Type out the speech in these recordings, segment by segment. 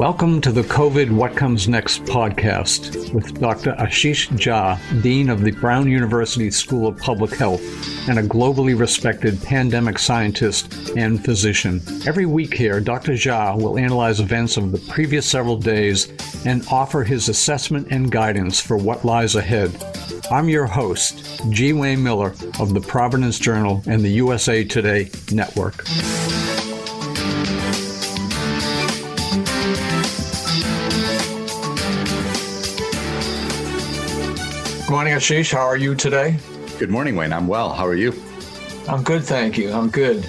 Welcome to the COVID What Comes Next podcast with Dr. Ashish Jha, Dean of the Brown University School of Public Health and a globally respected pandemic scientist and physician. Every week here, Dr. Jha will analyze events of the previous several days and offer his assessment and guidance for what lies ahead. I'm your host, G. Wayne Miller of the Providence Journal and the USA Today Network. Good morning, Ashish. How are you today? Good morning, Wayne. I'm well. How are you? I'm good, thank you. I'm good.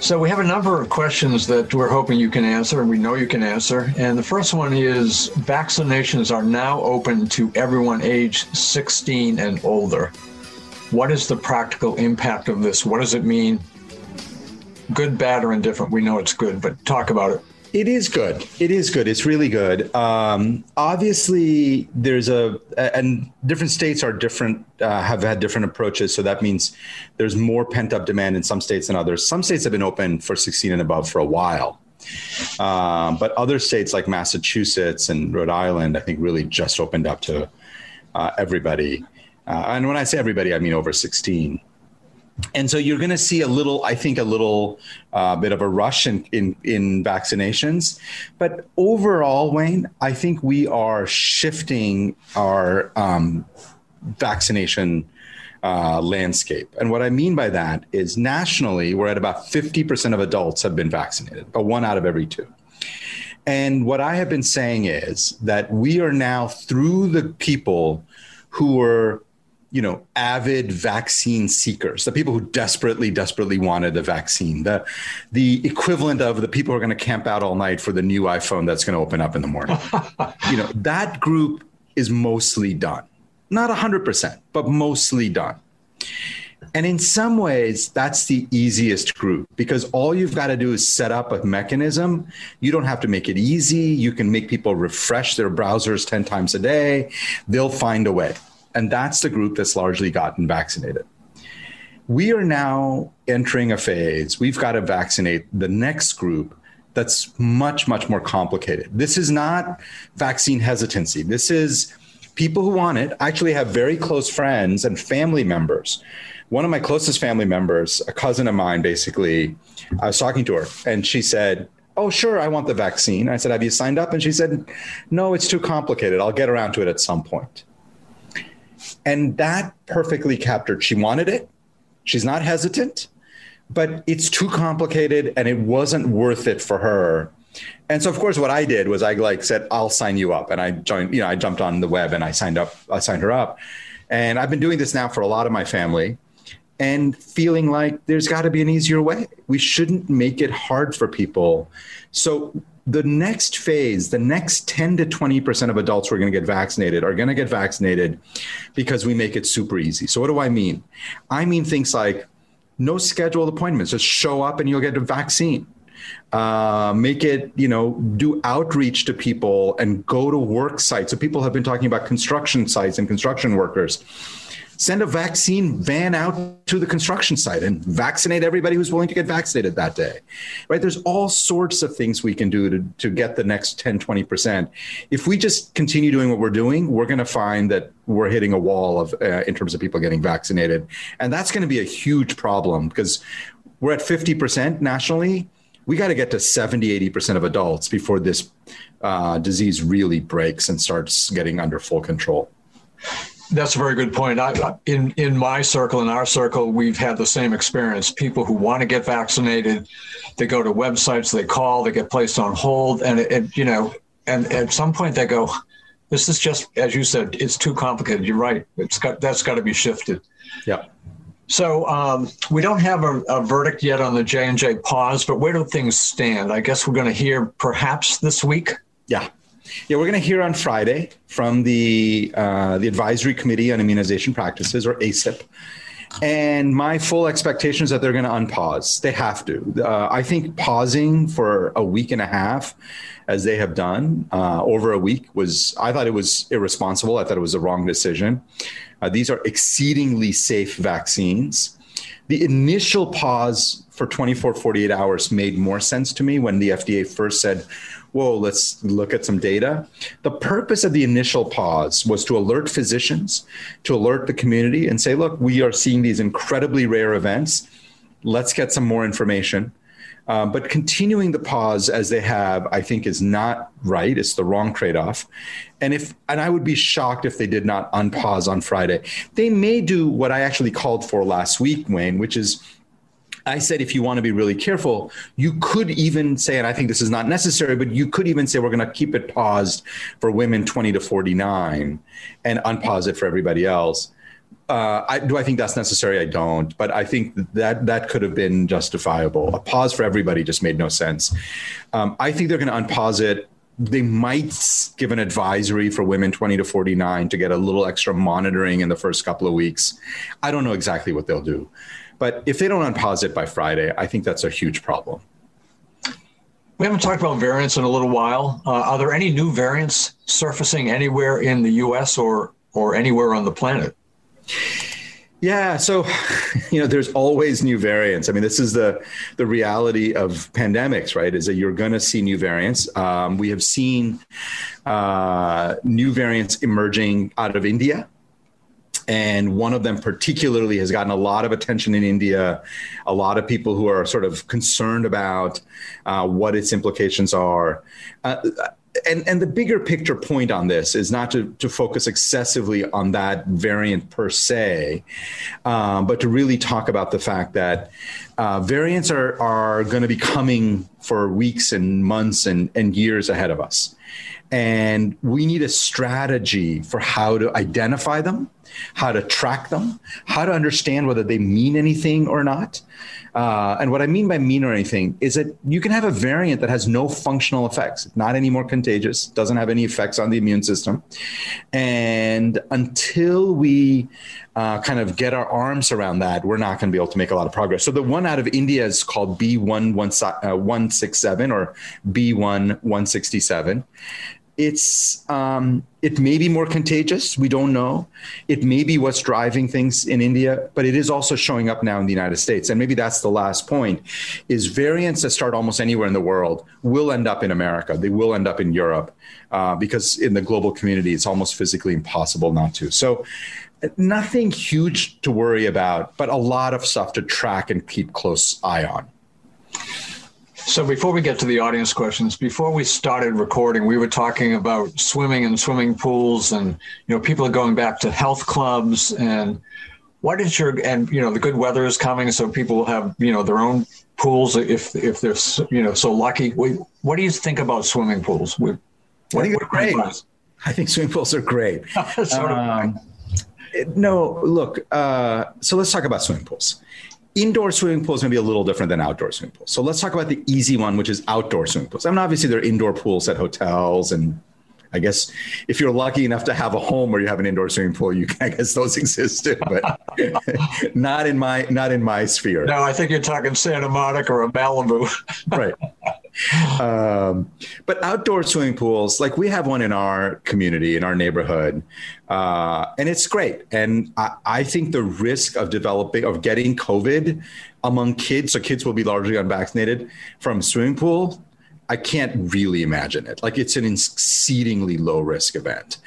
So, we have a number of questions that we're hoping you can answer, and we know you can answer. And the first one is vaccinations are now open to everyone aged 16 and older. What is the practical impact of this? What does it mean? Good, bad, or indifferent? We know it's good, but talk about it. It is good. It is good. It's really good. Um, obviously, there's a and different states are different, uh, have had different approaches. So that means there's more pent up demand in some states than others. Some states have been open for 16 and above for a while, um, but other states like Massachusetts and Rhode Island, I think, really just opened up to uh, everybody. Uh, and when I say everybody, I mean over 16 and so you're going to see a little, I think, a little uh, bit of a rush in, in, in vaccinations. But overall, Wayne, I think we are shifting our um, vaccination uh, landscape. And what I mean by that is nationally, we're at about 50% of adults have been vaccinated, but one out of every two. And what I have been saying is that we are now through the people who were you know, avid vaccine seekers, the people who desperately, desperately wanted the vaccine, the the equivalent of the people who are going to camp out all night for the new iPhone that's going to open up in the morning. you know, that group is mostly done. Not 100%, but mostly done. And in some ways, that's the easiest group because all you've got to do is set up a mechanism. You don't have to make it easy. You can make people refresh their browsers 10 times a day. They'll find a way. And that's the group that's largely gotten vaccinated. We are now entering a phase, we've got to vaccinate the next group that's much, much more complicated. This is not vaccine hesitancy. This is people who want it actually have very close friends and family members. One of my closest family members, a cousin of mine, basically, I was talking to her and she said, Oh, sure, I want the vaccine. I said, Have you signed up? And she said, No, it's too complicated. I'll get around to it at some point. And that perfectly captured. She wanted it. She's not hesitant, but it's too complicated and it wasn't worth it for her. And so of course what I did was I like said I'll sign you up and I joined you know I jumped on the web and I signed up I signed her up. And I've been doing this now for a lot of my family and feeling like there's got to be an easier way. We shouldn't make it hard for people. So the next phase, the next 10 to 20% of adults who are going to get vaccinated are going to get vaccinated because we make it super easy. So, what do I mean? I mean things like no scheduled appointments, just show up and you'll get a vaccine. Uh, make it, you know, do outreach to people and go to work sites. So, people have been talking about construction sites and construction workers send a vaccine van out to the construction site and vaccinate everybody who's willing to get vaccinated that day right? There's all sorts of things we can do to, to get the next 10 20% if we just continue doing what we're doing we're going to find that we're hitting a wall of uh, in terms of people getting vaccinated. And that's going to be a huge problem because we're at 50% nationally. We got to get to 70 80% of adults before this uh, disease really breaks and starts getting under full control that's a very good point. I, in in my circle, in our circle, we've had the same experience. People who want to get vaccinated, they go to websites, they call, they get placed on hold, and it, it, you know, and at some point they go, "This is just, as you said, it's too complicated." You're right. It's got that's got to be shifted. Yeah. So um, we don't have a, a verdict yet on the J and J pause, but where do things stand? I guess we're going to hear perhaps this week. Yeah. Yeah, we're going to hear on Friday from the uh, the Advisory Committee on Immunization Practices, or ACIP. And my full expectation is that they're going to unpause. They have to. Uh, I think pausing for a week and a half, as they have done uh, over a week, was I thought it was irresponsible. I thought it was a wrong decision. Uh, these are exceedingly safe vaccines. the initial pause for 24, 48 hours made more sense to me when the FDA first said, whoa, let's look at some data. The purpose of the initial pause was to alert physicians, to alert the community and say, look, we are seeing these incredibly rare events. Let's get some more information. Um, but continuing the pause as they have, I think, is not right. It's the wrong trade-off. And if and I would be shocked if they did not unpause on Friday. They may do what I actually called for last week, Wayne, which is I said, if you want to be really careful, you could even say, and I think this is not necessary, but you could even say we're going to keep it paused for women 20 to 49 and unpause it for everybody else. Uh, I, do I think that's necessary? I don't, but I think that that could have been justifiable. A pause for everybody just made no sense. Um, I think they're going to unpause it. They might give an advisory for women 20 to 49 to get a little extra monitoring in the first couple of weeks. I don't know exactly what they'll do. But if they don't unpause it by Friday, I think that's a huge problem. We haven't talked about variants in a little while. Uh, are there any new variants surfacing anywhere in the U.S. or or anywhere on the planet? Yeah, so you know, there's always new variants. I mean, this is the the reality of pandemics, right? Is that you're going to see new variants. Um, we have seen uh, new variants emerging out of India and one of them particularly has gotten a lot of attention in India. A lot of people who are sort of concerned about uh, what its implications are. Uh, and, and the bigger picture point on this is not to, to focus excessively on that variant per se, um, but to really talk about the fact that uh, variants are, are going to be coming for weeks and months and, and years ahead of us. And we need a strategy for how to identify them, how to track them, how to understand whether they mean anything or not. Uh, and what I mean by mean or anything is that you can have a variant that has no functional effects, not any more contagious, doesn't have any effects on the immune system. And until we uh, kind of get our arms around that, we're not going to be able to make a lot of progress. So the one out of India is called B1167 uh, or B1167 it's um, it may be more contagious. We don't know. It may be what's driving things in India, but it is also showing up now in the United States. And maybe that's the last point: is variants that start almost anywhere in the world will end up in America. They will end up in Europe uh, because in the global community, it's almost physically impossible not to. So. Nothing huge to worry about, but a lot of stuff to track and keep close eye on. So before we get to the audience questions, before we started recording, we were talking about swimming and swimming pools, and you know, people are going back to health clubs. And what is your and you know, the good weather is coming, so people will have you know their own pools if if they're you know so lucky. What do you think about swimming pools? What, I think great. I think swimming pools are great. um, no, look. Uh, so let's talk about swimming pools indoor swimming pools may be a little different than outdoor swimming pools. So let's talk about the easy one, which is outdoor swimming pools. I mean, obviously there are indoor pools at hotels and I guess if you're lucky enough to have a home where you have an indoor swimming pool, you can, I guess those exist too, but not in my not in my sphere. No, I think you're talking Santa Monica or Malibu. right. Um, but outdoor swimming pools, like we have one in our community, in our neighborhood, uh, and it's great. And I, I think the risk of developing, of getting COVID among kids, so kids will be largely unvaccinated from swimming pool, I can't really imagine it. Like it's an exceedingly low risk event.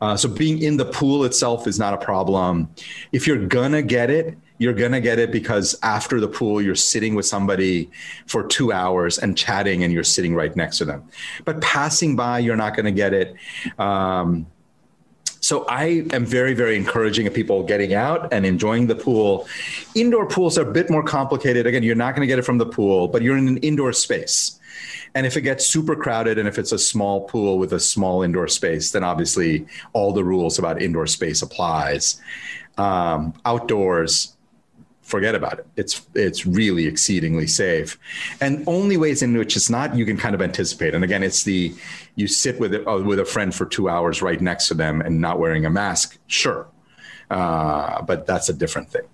Uh, so being in the pool itself is not a problem. If you're gonna get it, you're going to get it because after the pool, you're sitting with somebody for two hours and chatting and you're sitting right next to them. But passing by, you're not going to get it. Um, so I am very, very encouraging of people getting out and enjoying the pool. Indoor pools are a bit more complicated. Again, you're not going to get it from the pool, but you're in an indoor space. And if it gets super crowded and if it's a small pool with a small indoor space, then obviously all the rules about indoor space applies. Um, outdoors, forget about it. It's it's really exceedingly safe, and only ways in which it's not you can kind of anticipate. And again, it's the you sit with it, uh, with a friend for two hours right next to them and not wearing a mask. Sure, uh, but that's a different thing.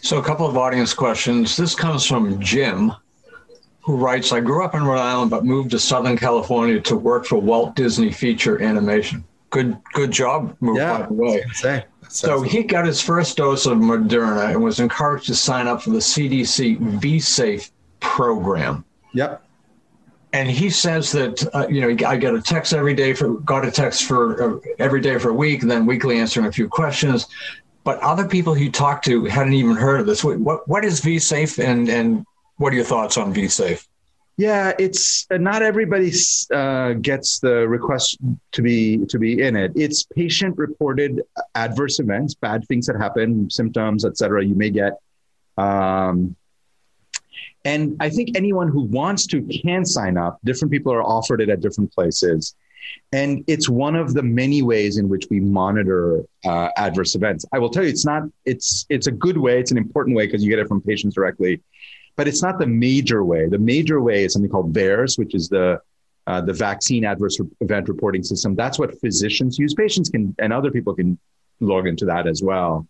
So, a couple of audience questions. This comes from Jim, who writes I grew up in Rhode Island, but moved to Southern California to work for Walt Disney Feature Animation. Good good job move yeah, by the way. Say, so he got his first dose of Moderna and was encouraged to sign up for the CDC VSafe program. Yep. And he says that uh, you know I get a text every day for got a text for uh, every day for a week, and then weekly answering a few questions. But other people he talked to hadn't even heard of this. What what is VSafe, and and what are your thoughts on VSafe? Yeah, it's uh, not everybody uh, gets the request to be to be in it. It's patient reported adverse events, bad things that happen, symptoms, etc. You may get, um, and I think anyone who wants to can sign up. Different people are offered it at different places, and it's one of the many ways in which we monitor uh, adverse events. I will tell you, it's not. It's it's a good way. It's an important way because you get it from patients directly but it's not the major way. The major way is something called VAERS, which is the uh, the vaccine adverse event reporting system. That's what physicians use. Patients can and other people can log into that as well.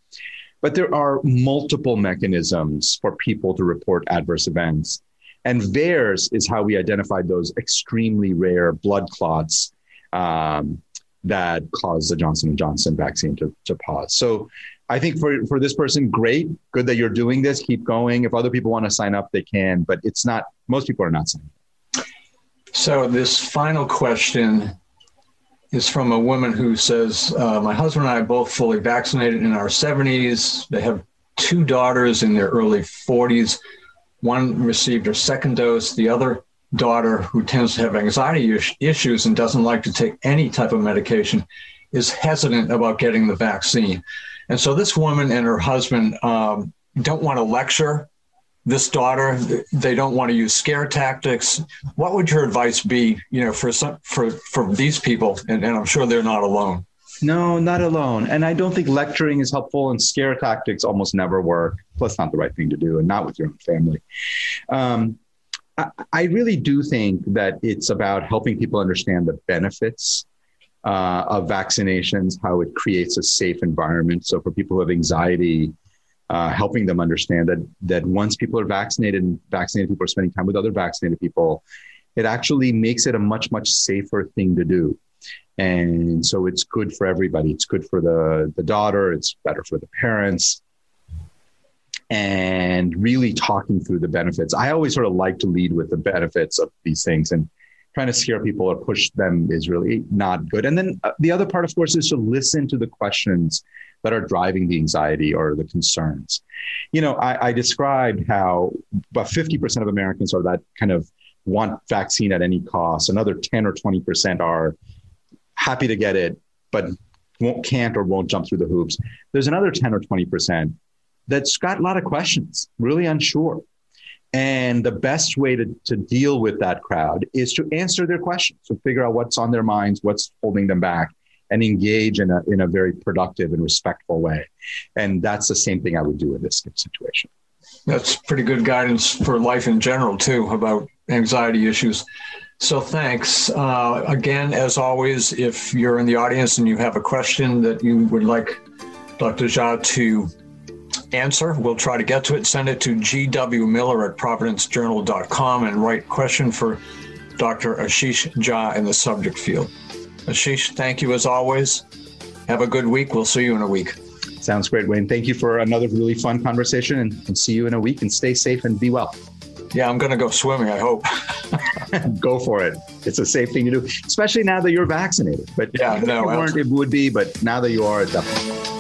But there are multiple mechanisms for people to report adverse events. And VAERS is how we identified those extremely rare blood clots um, that caused the Johnson & Johnson vaccine to, to pause. So I think for, for this person, great, good that you're doing this. Keep going. If other people want to sign up, they can, but it's not, most people are not signing up. So, this final question is from a woman who says, uh, My husband and I are both fully vaccinated in our 70s. They have two daughters in their early 40s. One received her second dose. The other daughter, who tends to have anxiety issues and doesn't like to take any type of medication, is hesitant about getting the vaccine. And so this woman and her husband um, don't want to lecture this daughter. They don't want to use scare tactics. What would your advice be, you know, for some, for for these people? And, and I'm sure they're not alone. No, not alone. And I don't think lecturing is helpful, and scare tactics almost never work. Plus, not the right thing to do, and not with your own family. Um, I, I really do think that it's about helping people understand the benefits uh, of vaccinations, how it creates a safe environment. So for people who have anxiety, uh, helping them understand that that once people are vaccinated and vaccinated people are spending time with other vaccinated people, it actually makes it a much much safer thing to do. And so it's good for everybody. It's good for the the daughter. It's better for the parents. And really talking through the benefits. I always sort of like to lead with the benefits of these things and trying to scare people or push them is really not good. And then uh, the other part, of course, is to listen to the questions that are driving the anxiety or the concerns. You know, I, I described how about 50% of Americans are that kind of want vaccine at any cost. Another 10 or 20% are happy to get it, but won't, can't or won't jump through the hoops. There's another 10 or 20% that's got a lot of questions, really unsure. And the best way to, to deal with that crowd is to answer their questions, to figure out what's on their minds, what's holding them back, and engage in a, in a very productive and respectful way. And that's the same thing I would do in this situation. That's pretty good guidance for life in general, too, about anxiety issues. So thanks. Uh, again, as always, if you're in the audience and you have a question that you would like Dr. Jha to answer. We'll try to get to it. Send it to gwmiller at providencejournal.com and write question for Dr. Ashish Jha in the subject field. Ashish, thank you as always. Have a good week. We'll see you in a week. Sounds great, Wayne. Thank you for another really fun conversation and, and see you in a week and stay safe and be well. Yeah, I'm going to go swimming, I hope. go for it. It's a safe thing to do, especially now that you're vaccinated. But yeah, no, weren't, it would be, but now that you are, definitely.